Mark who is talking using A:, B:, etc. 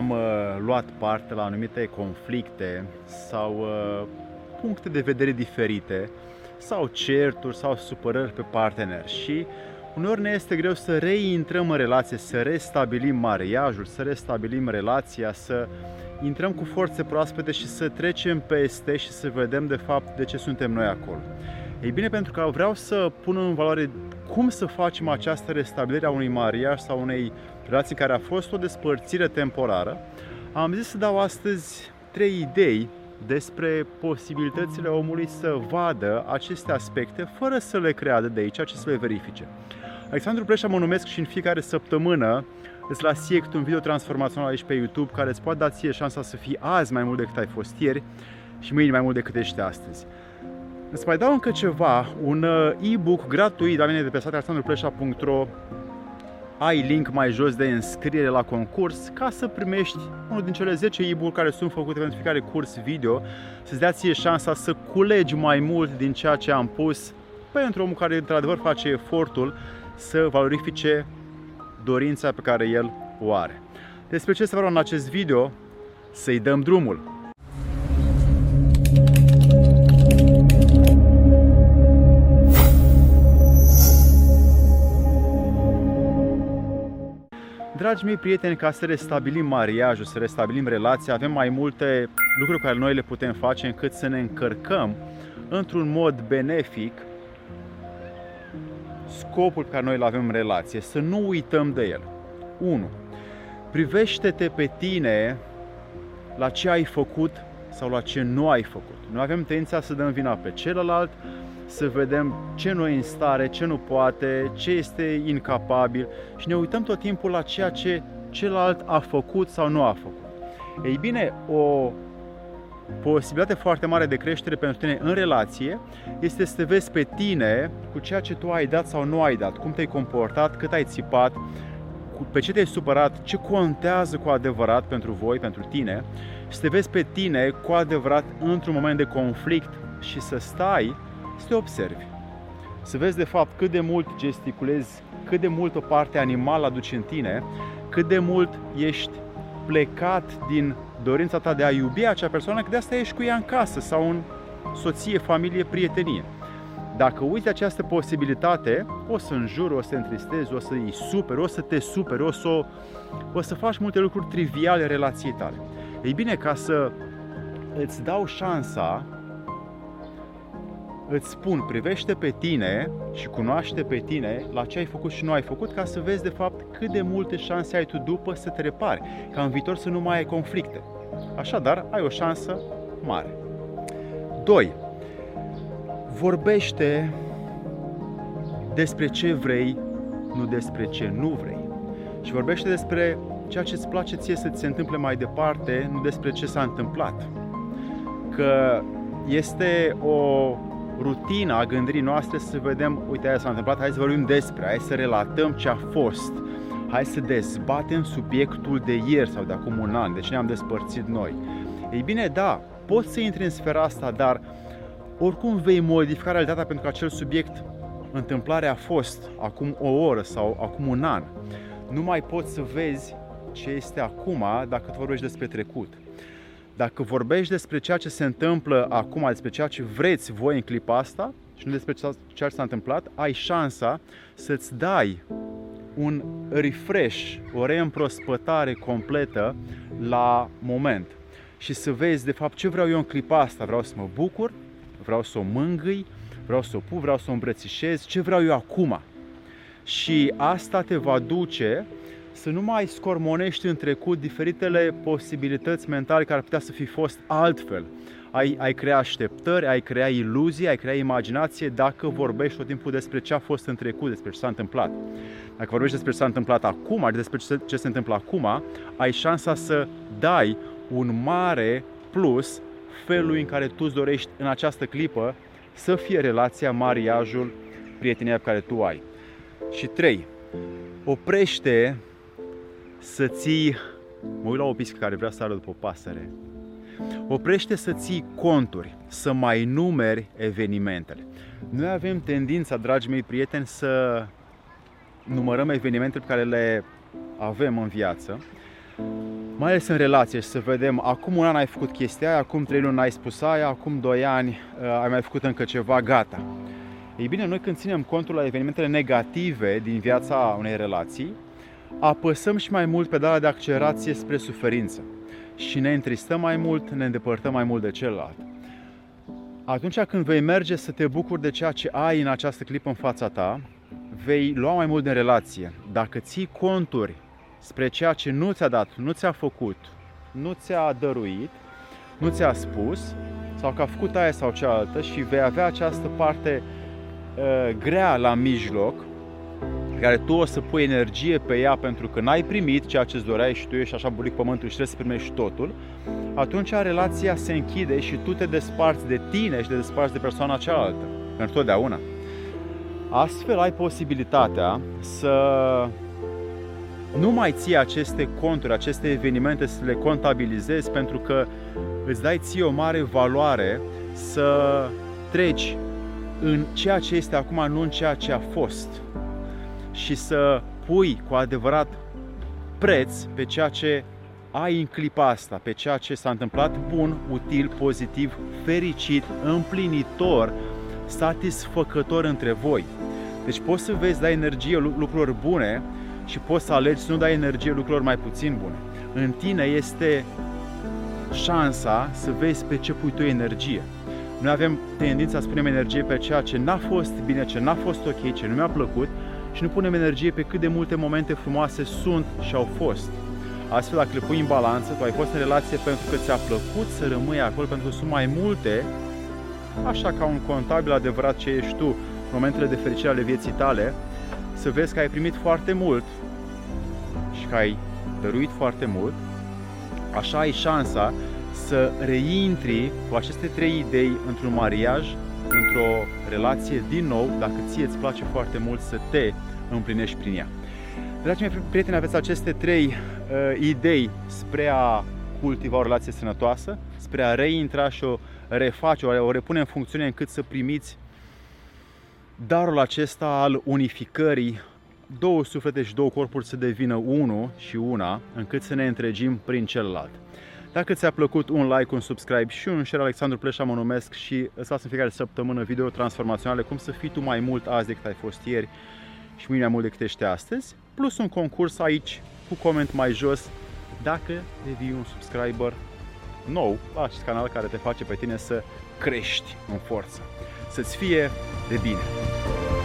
A: am uh, luat parte la anumite conflicte sau uh, puncte de vedere diferite sau certuri sau supărări pe partener și uneori ne este greu să reintrăm în relație, să restabilim mariajul, să restabilim relația, să intrăm cu forțe proaspete și să trecem peste și să vedem de fapt de ce suntem noi acolo. Ei bine, pentru că vreau să pun în valoare cum să facem această restabilire a unui mariaj sau unei relații care a fost o despărțire temporară, am zis să dau astăzi trei idei despre posibilitățile omului să vadă aceste aspecte fără să le creadă de aici, ci să le verifice. Alexandru Pleșa mă numesc și în fiecare săptămână îți las siect un video transformațional aici pe YouTube care îți poate da ție șansa să fii azi mai mult decât ai fost ieri și mâine mai mult decât ești astăzi. Îți mai dau încă ceva, un uh, e-book gratuit la mine de pe site alexandrupleșa.ro ai link mai jos de înscriere la concurs ca să primești unul din cele 10 e-book care sunt făcute pentru fiecare curs video, să-ți dea ție șansa să culegi mai mult din ceea ce am pus pentru omul care într-adevăr face efortul să valorifice dorința pe care el o are. Despre ce să vreau în acest video? Să-i dăm drumul! Dragi mei prieteni, ca să restabilim mariajul, să restabilim relația, avem mai multe lucruri care noi le putem face încât să ne încărcăm într-un mod benefic scopul pe care noi îl avem în relație, să nu uităm de el. 1. Privește-te pe tine la ce ai făcut sau la ce nu ai făcut. Noi avem tendința să dăm vina pe celălalt, să vedem ce nu e în stare, ce nu poate, ce este incapabil și ne uităm tot timpul la ceea ce celălalt a făcut sau nu a făcut. Ei bine, o posibilitate foarte mare de creștere pentru tine în relație este să te vezi pe tine cu ceea ce tu ai dat sau nu ai dat, cum te-ai comportat, cât ai țipat, pe ce te-ai supărat, ce contează cu adevărat pentru voi, pentru tine, și să te vezi pe tine cu adevărat într-un moment de conflict și să stai să te observi. Să vezi de fapt cât de mult gesticulezi, cât de mult o parte animală aduci în tine, cât de mult ești plecat din dorința ta de a iubi acea persoană, că de asta ești cu ea în casă sau în soție, familie, prietenie. Dacă uiți această posibilitate, o să înjuri, o să te întristezi, o să îi superi, o să te superi, o să, o să faci multe lucruri triviale relației tale. Ei bine, ca să îți dau șansa îți spun, privește pe tine și cunoaște pe tine la ce ai făcut și nu ai făcut ca să vezi de fapt cât de multe șanse ai tu după să te repari, ca în viitor să nu mai ai conflicte. Așadar, ai o șansă mare. 2. Vorbește despre ce vrei, nu despre ce nu vrei. Și vorbește despre ceea ce îți place ție să ți se întâmple mai departe, nu despre ce s-a întâmplat. Că este o rutina a gândirii noastre să vedem, uite, aia s-a întâmplat, hai să vorbim despre, hai să relatăm ce a fost, hai să dezbatem subiectul de ieri sau de acum un an, de ce ne-am despărțit noi. Ei bine, da, poți să intri în sfera asta, dar oricum vei modifica realitatea pentru că acel subiect, întâmplarea a fost acum o oră sau acum un an. Nu mai poți să vezi ce este acum dacă tu vorbești despre trecut. Dacă vorbești despre ceea ce se întâmplă acum, despre ceea ce vreți voi în clipa asta și nu despre ceea ce s-a întâmplat, ai șansa să-ți dai un refresh, o reîmprospătare completă la moment și să vezi de fapt ce vreau eu în clipa asta. Vreau să mă bucur, vreau să o mângâi, vreau să o pup, vreau să o îmbrățișez, ce vreau eu acum. Și asta te va duce să nu mai scormonești în trecut diferitele posibilități mentale care ar putea să fi fost altfel. Ai, ai crea așteptări, ai crea iluzii, ai crea imaginație dacă vorbești tot timpul despre ce a fost în trecut, despre ce s-a întâmplat. Dacă vorbești despre ce s-a întâmplat acum, despre ce se, ce se întâmplă acum, ai șansa să dai un mare plus felului în care tu îți dorești în această clipă să fie relația, mariajul, prietenia pe care tu ai. Și trei, oprește să ții, mă uit la o piscă care vrea să arăt după o pasăre, oprește să ții conturi, să mai numeri evenimentele. Noi avem tendința, dragi mei prieteni, să numărăm evenimentele pe care le avem în viață, mai ales în relație, să vedem, acum un an ai făcut chestia aia, acum trei luni ai spus aia, acum doi ani uh, ai mai făcut încă ceva, gata. Ei bine, noi când ținem contul la evenimentele negative din viața unei relații, apăsăm și mai mult pedala de accelerație spre suferință și ne întristăm mai mult, ne îndepărtăm mai mult de celălalt. Atunci când vei merge să te bucuri de ceea ce ai în această clipă în fața ta, vei lua mai mult din relație. Dacă ții conturi spre ceea ce nu ți-a dat, nu ți-a făcut, nu ți-a dăruit, nu ți-a spus, sau că a făcut aia sau cealaltă și vei avea această parte uh, grea la mijloc, care tu o să pui energie pe ea pentru că n-ai primit ceea ce îți doreai și tu ești așa buric pământul și trebuie să primești totul, atunci relația se închide și tu te desparți de tine și te desparți de persoana cealaltă, pentru totdeauna. Astfel ai posibilitatea să nu mai ții aceste conturi, aceste evenimente să le contabilizezi pentru că îți dai ție o mare valoare să treci în ceea ce este acum, nu în ceea ce a fost și să pui cu adevărat preț pe ceea ce ai în clipa asta, pe ceea ce s-a întâmplat bun, util, pozitiv, fericit, împlinitor, satisfăcător între voi. Deci poți să vezi, dai energie lucruri bune și poți să alegi să nu dai energie lucrurilor mai puțin bune. În tine este șansa să vezi pe ce pui tu energie. Noi avem tendința să punem energie pe ceea ce n-a fost bine, ce n-a fost ok, ce nu mi-a plăcut și nu punem energie pe cât de multe momente frumoase sunt și au fost. Astfel, dacă le pui în balanță, tu ai fost în relație pentru că ți-a plăcut să rămâi acolo, pentru că sunt mai multe, așa ca un contabil adevărat ce ești tu, momentele de fericire ale vieții tale, să vezi că ai primit foarte mult și că ai dăruit foarte mult, așa ai șansa să reintri cu aceste trei idei într-un mariaj, într-o relație din nou, dacă ție îți place foarte mult să te împlinești prin ea. Dragii mei prieteni, aveți aceste trei uh, idei spre a cultiva o relație sănătoasă, spre a reintra și o reface, o, o repune în funcțiune încât să primiți darul acesta al unificării două suflete și două corpuri să devină unul și una, încât să ne întregim prin celălalt. Dacă ți-a plăcut, un like, un subscribe și un share, Alexandru Pleșa mă numesc și îți las în fiecare săptămână video transformaționale, cum să fii tu mai mult azi decât ai fost ieri și mâine mai mult decât ești astăzi, plus un concurs aici cu coment mai jos dacă devii un subscriber nou la acest canal care te face pe tine să crești în forță. Să-ți fie de bine!